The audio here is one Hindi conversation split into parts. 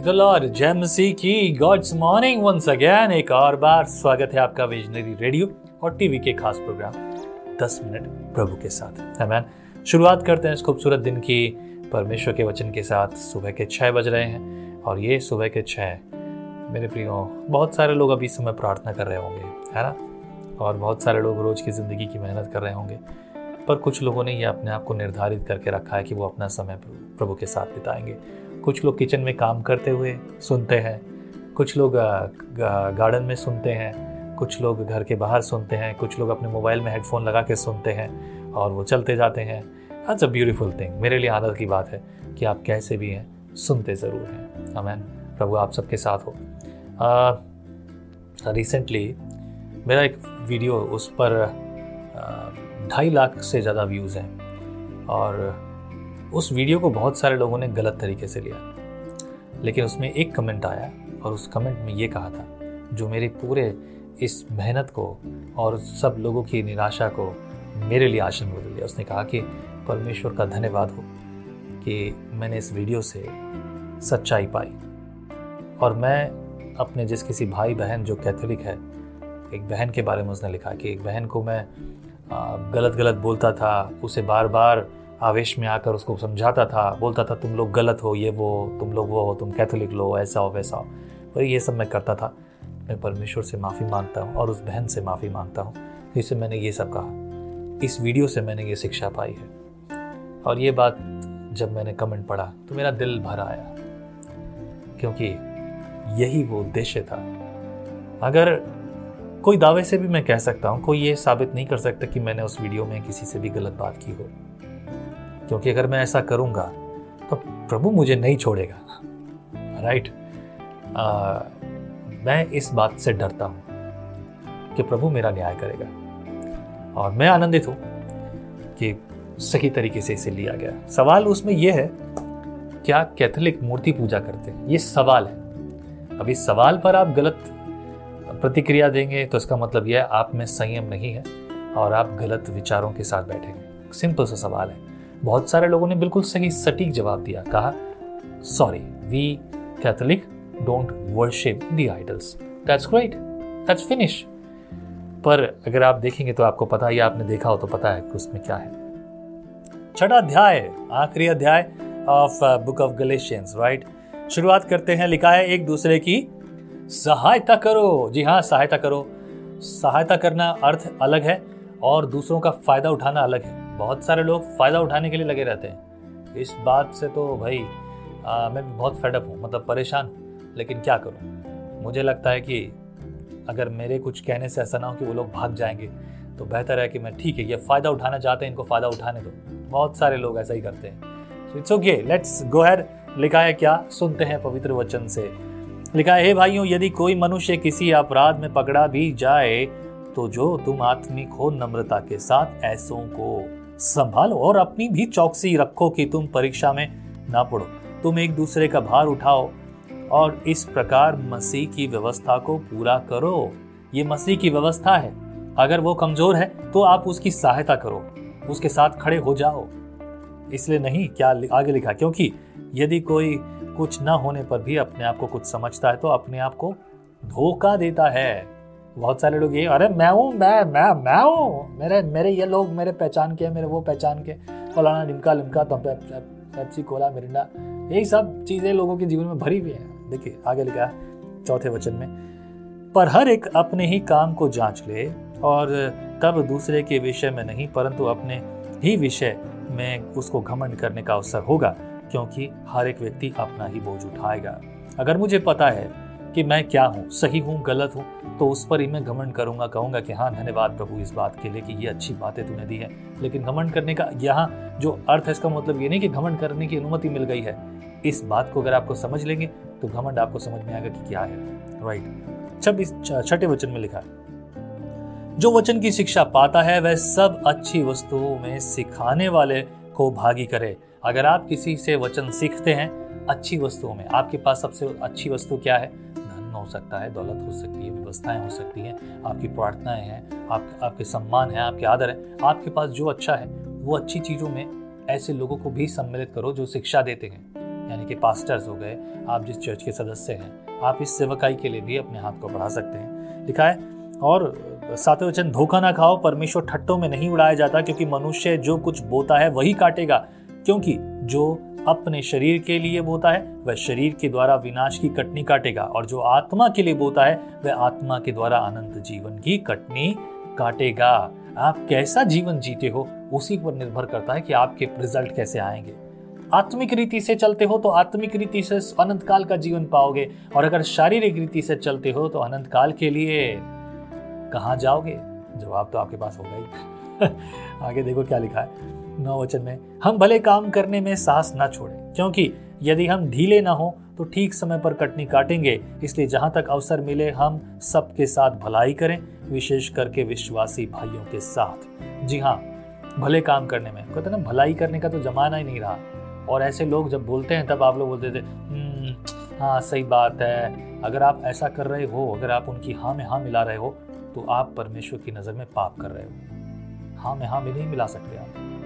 प्रेज द लॉर्ड जय मसीह की गॉड्स मॉर्निंग वंस अगेन एक और बार स्वागत है आपका विजनरी रेडियो और टीवी के खास प्रोग्राम 10 मिनट प्रभु के साथ। मैन शुरुआत करते हैं इस खूबसूरत दिन की परमेश्वर के वचन के साथ। सुबह के छः बज रहे हैं और ये सुबह के छः मेरे प्रियो, बहुत सारे लोग अभी समय प्रार्थना कर रहे होंगे, है ना? और बहुत सारे लोग रोज़ की ज़िंदगी की मेहनत कर रहे होंगे, पर कुछ लोगों ने ये अपने आप को निर्धारित करके रखा है कि वो अपना समय प्रभु के साथ बिताएँगे। कुछ लोग किचन में काम करते हुए सुनते हैं, कुछ लोग गार्डन में सुनते हैं, कुछ लोग घर के बाहर सुनते हैं, कुछ लोग अपने मोबाइल में हेडफोन लगा के सुनते हैं और वो चलते जाते हैं। दैट्स अ ब्यूटीफुल थिंग मेरे लिए आनंद की बात है कि आप कैसे भी हैं, सुनते ज़रूर हैं। अमैन प्रभु आप सबके साथ हो। रिसेंटली मेरा एक वीडियो उस पर ढाई लाख से ज़्यादा व्यूज़ हैं और उस वीडियो को बहुत सारे लोगों ने गलत तरीके से लिया। लेकिन उसमें एक कमेंट आया और उस कमेंट में ये कहा था, जो मेरे पूरे इस मेहनत को और सब लोगों की निराशा को मेरे लिए आशा में बदल दिया उसने कहा कि परमेश्वर का धन्यवाद हो कि मैंने इस वीडियो से सच्चाई पाई। और मैं अपने जिस किसी भाई बहन जो कैथोलिक है, एक बहन के बारे में उसने लिखा कि एक बहन को मैं गलत गलत बोलता था, उसे बार बार आवेश में आकर उसको समझाता था, बोलता था, तुम लोग गलत हो, ये वो, तुम लोग वो हो, तुम कैथोलिक लो, ऐसा हो, वैसा हो। और ये सब मैं करता था। मैं परमेश्वर से माफ़ी माँगता हूँ और उस बहन से माफ़ी माँगता हूँ। जिससे मैंने ये सब कहा। इस वीडियो से मैंने ये शिक्षा पाई है। और ये बात जब मैंने कमेंट पढ़ा तो मेरा दिल भर आया। क्योंकि यही वो उद्देश्य था। अगर कोई दावे से भी मैं कह सकता हूँ, कोई ये साबित नहीं कर सकता कि मैंने उस वीडियो में किसी से भी गलत बात की हो। क्योंकि अगर मैं ऐसा करूँगा तो प्रभु मुझे नहीं छोड़ेगा। राइट आ, मैं इस बात से डरता हूँ कि प्रभु मेरा न्याय करेगा। और मैं आनंदित हूँ कि सही तरीके से इसे लिया गया। सवाल उसमें यह है क्या कैथोलिक मूर्ति पूजा करते हैं? ये सवाल है। अब इस सवाल पर आप गलत प्रतिक्रिया देंगे तो इसका मतलब यह आप में संयम नहीं है और आप गलत विचारों के साथ बैठेंगे। सिंपल सा सवाल है। बहुत सारे लोगों ने बिल्कुल सही, सटीक जवाब दिया। कहा sorry we Catholic don't worship the idols that's great that's finish पर अगर आप देखेंगे तो आपको पता या आपने देखा हो तो पता है कि उसमें क्या है। छठा अध्याय, आखिरी अध्याय of book of Galatians right शुरुआत करते हैं, लिखा है एक दूसरे की, सहायता करो। जी हाँ सहायता करो। सहायता करना अर्थ अलग है और दूसरों का फ़ायदा उठाना अलग है। बहुत सारे लोग फ़ायदा उठाने के लिए लगे रहते हैं। इस बात से तो भाई आ, मैं भी बहुत फेडअप हूँ मतलब परेशान हूँ। लेकिन क्या करूँ? मुझे लगता है कि अगर मेरे कुछ कहने से ऐसा ना हो कि वो लोग भाग जाएँगे तो बेहतर है कि मैं ठीक है ये फ़ायदा उठाना चाहते हैं इनको फ़ायदा उठाने दो। बहुत सारे लोग ऐसा ही करते हैं। So it's okay let's go head लिखा है क्या? सुनते हैं पवित्र वचन से। लिखा है भाइयों यदि कोई मनुष्य किसी अपराध में पकड़ा भी जाए तो जो तुम आत्मिक हो नम्रता के साथ ऐसों को संभालो और अपनी भी चौकसी रखो कि तुम परीक्षा में ना पड़ो तुम एक दूसरे का भार उठाओ और इस प्रकार मसीह की व्यवस्था को पूरा करो। ये मसीह की व्यवस्था है। अगर वो कमज़ोर है तो आप उसकी सहायता करो। उसके साथ खड़े हो जाओ। इसलिए नहीं, क्या आगे लिखा, क्योंकि यदि कोई कुछ ना होने पर भी अपने आप को कुछ समझता है तो अपने आप को धोखा देता है। बहुत सारे लोग ये, अरे, मैं हूँ, मैं मैं मैं हूँ। मेरे मेरे ये लोग मेरे पहचान के मेरे वो पहचान के फलाना लिमका लिमका तो पेप्सी कोला मिरिंडा। यही सब चीज़ें लोगों के जीवन में भरी हुई हैं। देखिए, आगे लिखा है, चौथे वचन में, पर हर एक अपने ही काम को जाँच ले और तब दूसरे के विषय में नहीं, परंतु अपने ही विषय में उसको घमंड करने का अवसर होगा, क्योंकि हर एक व्यक्ति अपना ही बोझ उठाएगा। अगर मुझे पता है कि मैं क्या हूँ? सही हूँ, गलत हूँ? तो उस पर ही मैं घमंड करूँगा, कहूँगा कि हाँ धन्यवाद प्रभु इस बात के लिए कि ये अच्छी बातें तूने दी है। लेकिन घमंड करने का, यहाँ जो अर्थ है, इसका मतलब ये नहीं कि घमंड करने की अनुमति मिल गई है। इस बात को अगर आपको समझ लेंगे तो घमंड आपको समझ में आएगा कि क्या है। राइट छब्बीस छठे वचन में लिखा है। जो वचन की शिक्षा पाता है, वह सब अच्छी वस्तुओं में सिखाने वाले को भागी करे। अगर आप किसी से वचन सीखते हैं, अच्छी वस्तुओं में, आपके पास सबसे अच्छी वस्तु क्या है? हो सकता है, दौलत हो सकती है, व्यवस्थाएँ हो सकती हैं, आपकी प्रार्थनाएँ हैं, आप, आपके सम्मान है, आपके आदर है, आपके पास जो अच्छा है, वो अच्छी चीज़ों में ऐसे लोगों को भी सम्मिलित करो जो शिक्षा देते हैं। यानी कि पास्टर्स हो गए, आप जिस चर्च के सदस्य हैं, आप इस सेवकाई के लिए भी अपने हाथ को बढ़ा सकते हैं। लिखा है, और सातवें वचन, धोखा ना खाओ, परमेश्वर ठट्टों में नहीं उड़ाया जाता क्योंकि मनुष्य जो कुछ बोता है वही काटेगा, क्योंकि जो अपने शरीर के लिए बोता है, वह शरीर के द्वारा विनाश की कटनी काटेगा और जो आत्मा के लिए बोता है, वह आत्मा के द्वारा अनंत जीवन की कटनी काटेगा। आप कैसा जीवन जीते हो, उसी पर निर्भर करता है कि आपके रिज़ल्ट कैसे आएँगे। आत्मिक रीति से चलते हो तो आत्मिक रीति से अनंत काल का जीवन पाओगे और अगर शारीरिक रीति से चलते हो तो अनंत काल के लिए कहा जाओगे? जवाब तो आपके पास होगा ही। आगे देखो क्या लिखा है। नौ वचन में। हम भले काम करने में साहस ना छोड़े क्योंकि यदि हम ढीले ना हो तो ठीक समय पर कटनी काटेंगे। इसलिए जहाँ तक अवसर मिले हम सबके साथ भलाई करें विशेष करके विश्वासी भाइयों के साथ। जी हाँ भले काम करने में। कहते ना भलाई करने का तो जमाना ही नहीं रहा। और ऐसे लोग जब बोलते हैं तब आप लोग बोलते थे हम्म, हाँ सही बात है। अगर आप ऐसा कर रहे हो अगर आप उनकी हाँ में हाँ मिला रहे हो तो आप परमेश्वर की नज़र में पाप कर रहे हो। हाँ में हाँ में नहीं मिला सकते आप।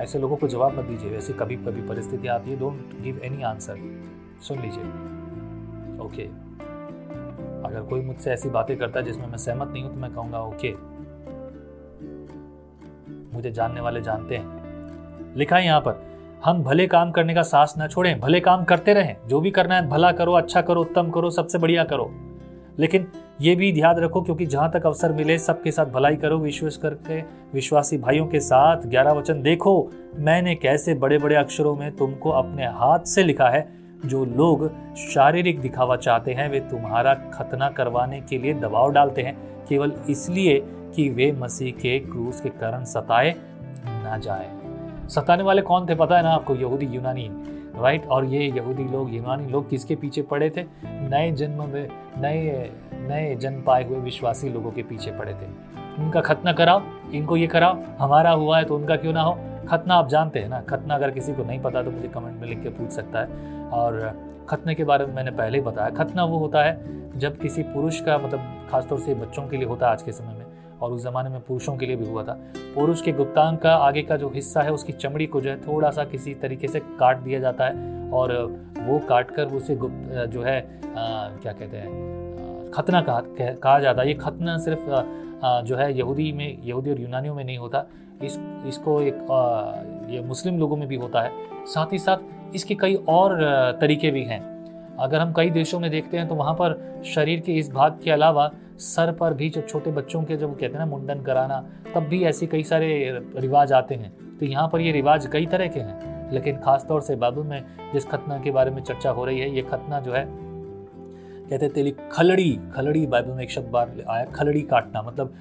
ऐसे लोगों को जवाब मत दीजिए, वैसे कभी कभी परिस्थिति आती है डोंट गिव एनी आंसर सुन लीजिए। ओके अगर कोई मुझसे ऐसी बातें करता है जिसमें मैं सहमत नहीं हूँ तो मैं कहूँगा ओके मुझे जानने वाले जानते हैं। लिखा है यहाँ पर, हम भले काम करने का साहस ना छोड़ें, भले काम करते रहें, जो भी करना है, भला करो अच्छा करो, उत्तम करो, सबसे बढ़िया करो। लेकिन ये भी ध्यान रखो क्योंकि जहाँ तक अवसर मिले, सबके साथ भलाई करो विश्वास करके, विश्वासी भाइयों के साथ ग्यारह वचन देखो, मैंने कैसे बड़े बड़े अक्षरों में तुमको अपने हाथ से लिखा है? जो लोग शारीरिक दिखावा चाहते हैं, वे तुम्हारा खतना करवाने के लिए दबाव डालते हैं। केवल इसलिए कि वे मसीह के क्रूस के कारण सताए ना जाए। सताने वाले कौन थे पता है ना आपको? यहूदी, यूनानी। राइट? और ये यहूदी लोग, यूनानी लोग किसके पीछे पड़े थे? नए जन्म में, नए नए जन्म पाए हुए विश्वासी लोगों के पीछे पड़े थे। उनका खतना कराओ, इनको ये कराओ, हमारा हुआ है तो उनका क्यों ना हो? खतना आप जानते हैं ना? खतना अगर किसी को नहीं पता तो मुझे कमेंट में लिख के पूछ सकता है। और खतने के बारे में मैंने पहले ही बताया। खतना वो होता है जब किसी पुरुष का मतलब खासतौर से बच्चों के लिए होता है आज के समय में और उस ज़माने में पुरुषों के लिए भी हुआ था। पुरुष के गुप्तांग का आगे का जो हिस्सा है उसकी चमड़ी को जो है थोड़ा सा किसी तरीके से काट दिया जाता है और वो काट कर उसे गुप्त जो है आ, क्या कहते हैं खतना कहा कहा जाता है। ये खतना सिर्फ़ आ, जो है यहूदी में यहूदी और यूनानियों में नहीं होता। इस इसको एक आ, ये मुस्लिम लोगों में भी होता है। साथ ही साथ इसके कई और तरीके भी हैं। अगर हम कई देशों में देखते हैं तो वहाँ पर शरीर के इस भाग के अलावा सर पर भी जो छोटे बच्चों के जब कहते हैं ना मुंडन कराना, तब भी ऐसे कई सारे रिवाज आते हैं। तो यहाँ पर ये रिवाज कई तरह के हैं। लेकिन खास तौर से बाबू में जिस खतना के बारे में चर्चा हो रही है, ये खतना जो है, कहते तेली खलड़ी खलड़ी बाइबल में एक शब्द बार आया, खलड़ी काटना। मतलब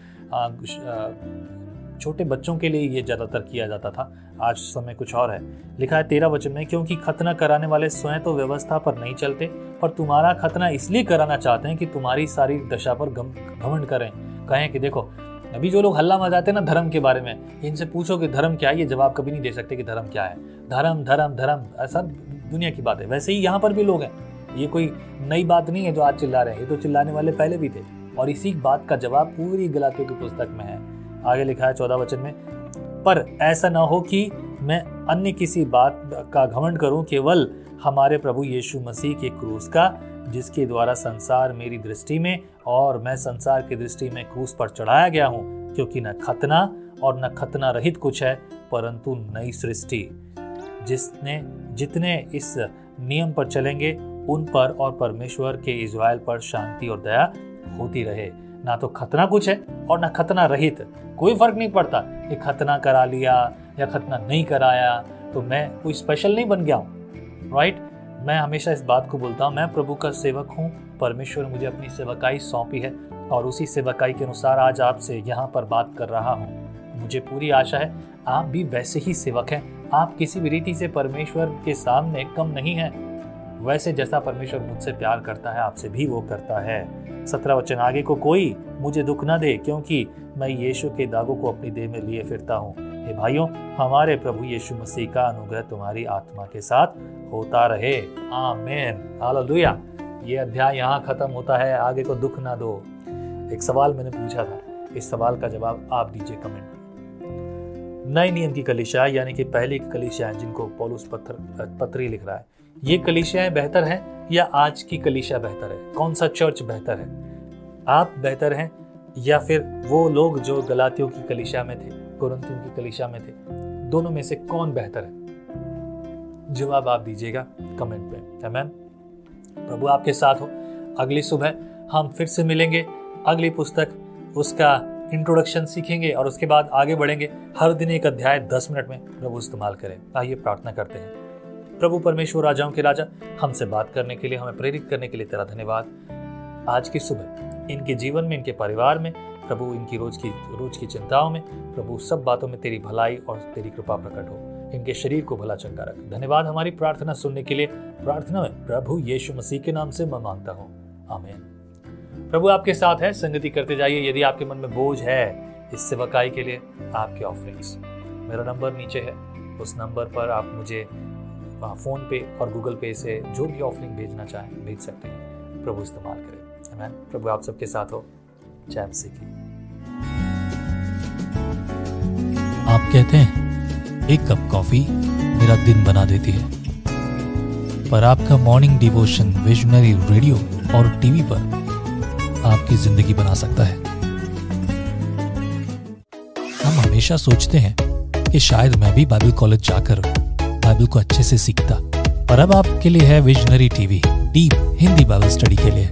छोटे बच्चों के लिए ये ज़्यादातर किया जाता था। आज समय कुछ और है। लिखा है तेरह वचन में क्योंकि खतना कराने वाले स्वयं तो व्यवस्था पर नहीं चलते पर तुम्हारा खतना इसलिए कराना चाहते हैं कि तुम्हारी सारी दशा पर घमंड करें। कहें कि देखो, अभी जो लोग हल्ला मचाते हैं ना धर्म के बारे में, इनसे पूछो कि धर्म क्या है? ये जवाब कभी नहीं दे सकते कि धर्म क्या है। धर्म धर्म धर्म, ऐसा दुनिया की बात। है वैसे ही यहाँ पर भी लोग हैं। ये कोई नई बात नहीं है जो आज चिल्ला रहे हैं। ये तो चिल्लाने वाले पहले भी थे। और इसी बात का जवाब पूरी गलातियों की पुस्तक में है। आगे लिखा है चौदह वचन में, पर ऐसा ना हो कि मैं अन्य किसी बात का घमंड करूँ, केवल हमारे प्रभु यीशु मसीह के क्रूस का, जिसके द्वारा संसार मेरी दृष्टि में और मैं संसार की दृष्टि में क्रूस पर चढ़ाया गया हूँ, क्योंकि न खतना और न खतना रहित कुछ है, परंतु नई सृष्टि। जिसने, जितने इस नियम पर चलेंगे, उन पर और परमेश्वर के इज़राइल पर शांति और दया होती रहे। ना तो खतना कुछ है और ना खतना रहित। कोई फ़र्क नहीं पड़ता कि खतना करा लिया या खतना नहीं कराया तो मैं कोई स्पेशल नहीं बन गया हूँ। राइट मैं हमेशा इस बात को बोलता हूँ, मैं प्रभु का सेवक हूँ, परमेश्वर मुझे अपनी सेवकाई सौंपी है और उसी सेवकाई के अनुसार आज आपसे यहाँ पर बात कर रहा हूँ। मुझे पूरी आशा है, आप भी वैसे ही सेवक हैं। आप किसी भी रीति से परमेश्वर के सामने कम नहीं है। वैसे जैसा परमेश्वर मुझसे प्यार करता है, आपसे भी वो करता है। सत्रह वचन, आगे को कोई मुझे दुख न दे, क्योंकि मैं यीशु के दागों को अपनी देह में लिए फिरता हूँ। हे भाइयों, हमारे प्रभु यीशु मसीह का अनुग्रह तुम्हारी आत्मा के साथ होता रहे। आमेन। हालेलुया। ये अध्याय यहाँ खत्म होता है। आगे को दुख ना दो। एक सवाल मैंने पूछा था। इस सवाल का जवाब आप दीजिए कमेंट नए नियम की कलिशा यानी कि पहली की कलिशा जिनको पौलुस पत्र पत्री लिख रहा है। ये कलिशियाएँ बेहतर हैं या आज की कलिशा बेहतर है? कौन सा चर्च बेहतर है? आप बेहतर हैं या फिर वो लोग जो गलातियों की कलिशा में थे? कुरंतियों की कलिशा में थे। दोनों में से कौन बेहतर है? जवाब आप दीजिएगा कमेंट पे मैम प्रभु आपके साथ हो। अगली सुबह हम फिर से मिलेंगे। अगली पुस्तक, उसका इंट्रोडक्शन सीखेंगे और उसके बाद आगे बढ़ेंगे। हर दिन एक अध्याय, दस मिनट में प्रभु इस्तेमाल करें। आइए प्रार्थना करते हैं। प्रभु परमेश्वर, राजाओं के राजा, हमसे बात करने के लिए, हमें प्रेरित करने के लिए तेरा धन्यवाद। आज की सुबह, इनके जीवन में, इनके परिवार में प्रभु इनकी रोज की रोज की चिंताओं में, प्रभु सब बातों में तेरी भलाई और तेरी कृपा प्रकट हो। इनके शरीर को भला चंगा रख। धन्यवाद हमारी प्रार्थना सुनने के लिए। प्रार्थना में प्रभु यीशु मसीह के नाम से मैं माँगता हूँ। आमीन। प्रभु आपके साथ है, संगति करते जाइए। यदि आपके मन में बोझ है इस सेवकाई के लिए, आपके ऑफरिंग्स मेरा नंबर नीचे है। उस नंबर पर आप मुझे फ़ोन पे और गूगल पे से जो भी ऑफरिंग भेजना चाहें, भेज सकते हैं। प्रभु इस्तेमाल करें। प्रभु आप सबके साथ हो। जय सीखी आप कहते हैं, एक कप कॉफ़ी मेरा दिन बना देती है। पर आपका मॉर्निंग डिवोशन विजनरी रेडियो और टीवी पर आपकी ज़िंदगी बना सकता है। हम हमेशा सोचते हैं कि शायद मैं भी बाइबल कॉलेज जाकर बाइबल को अच्छे से सीखता। पर अब आपके लिए है Visionary TV deep Hindi Bible study के लिए।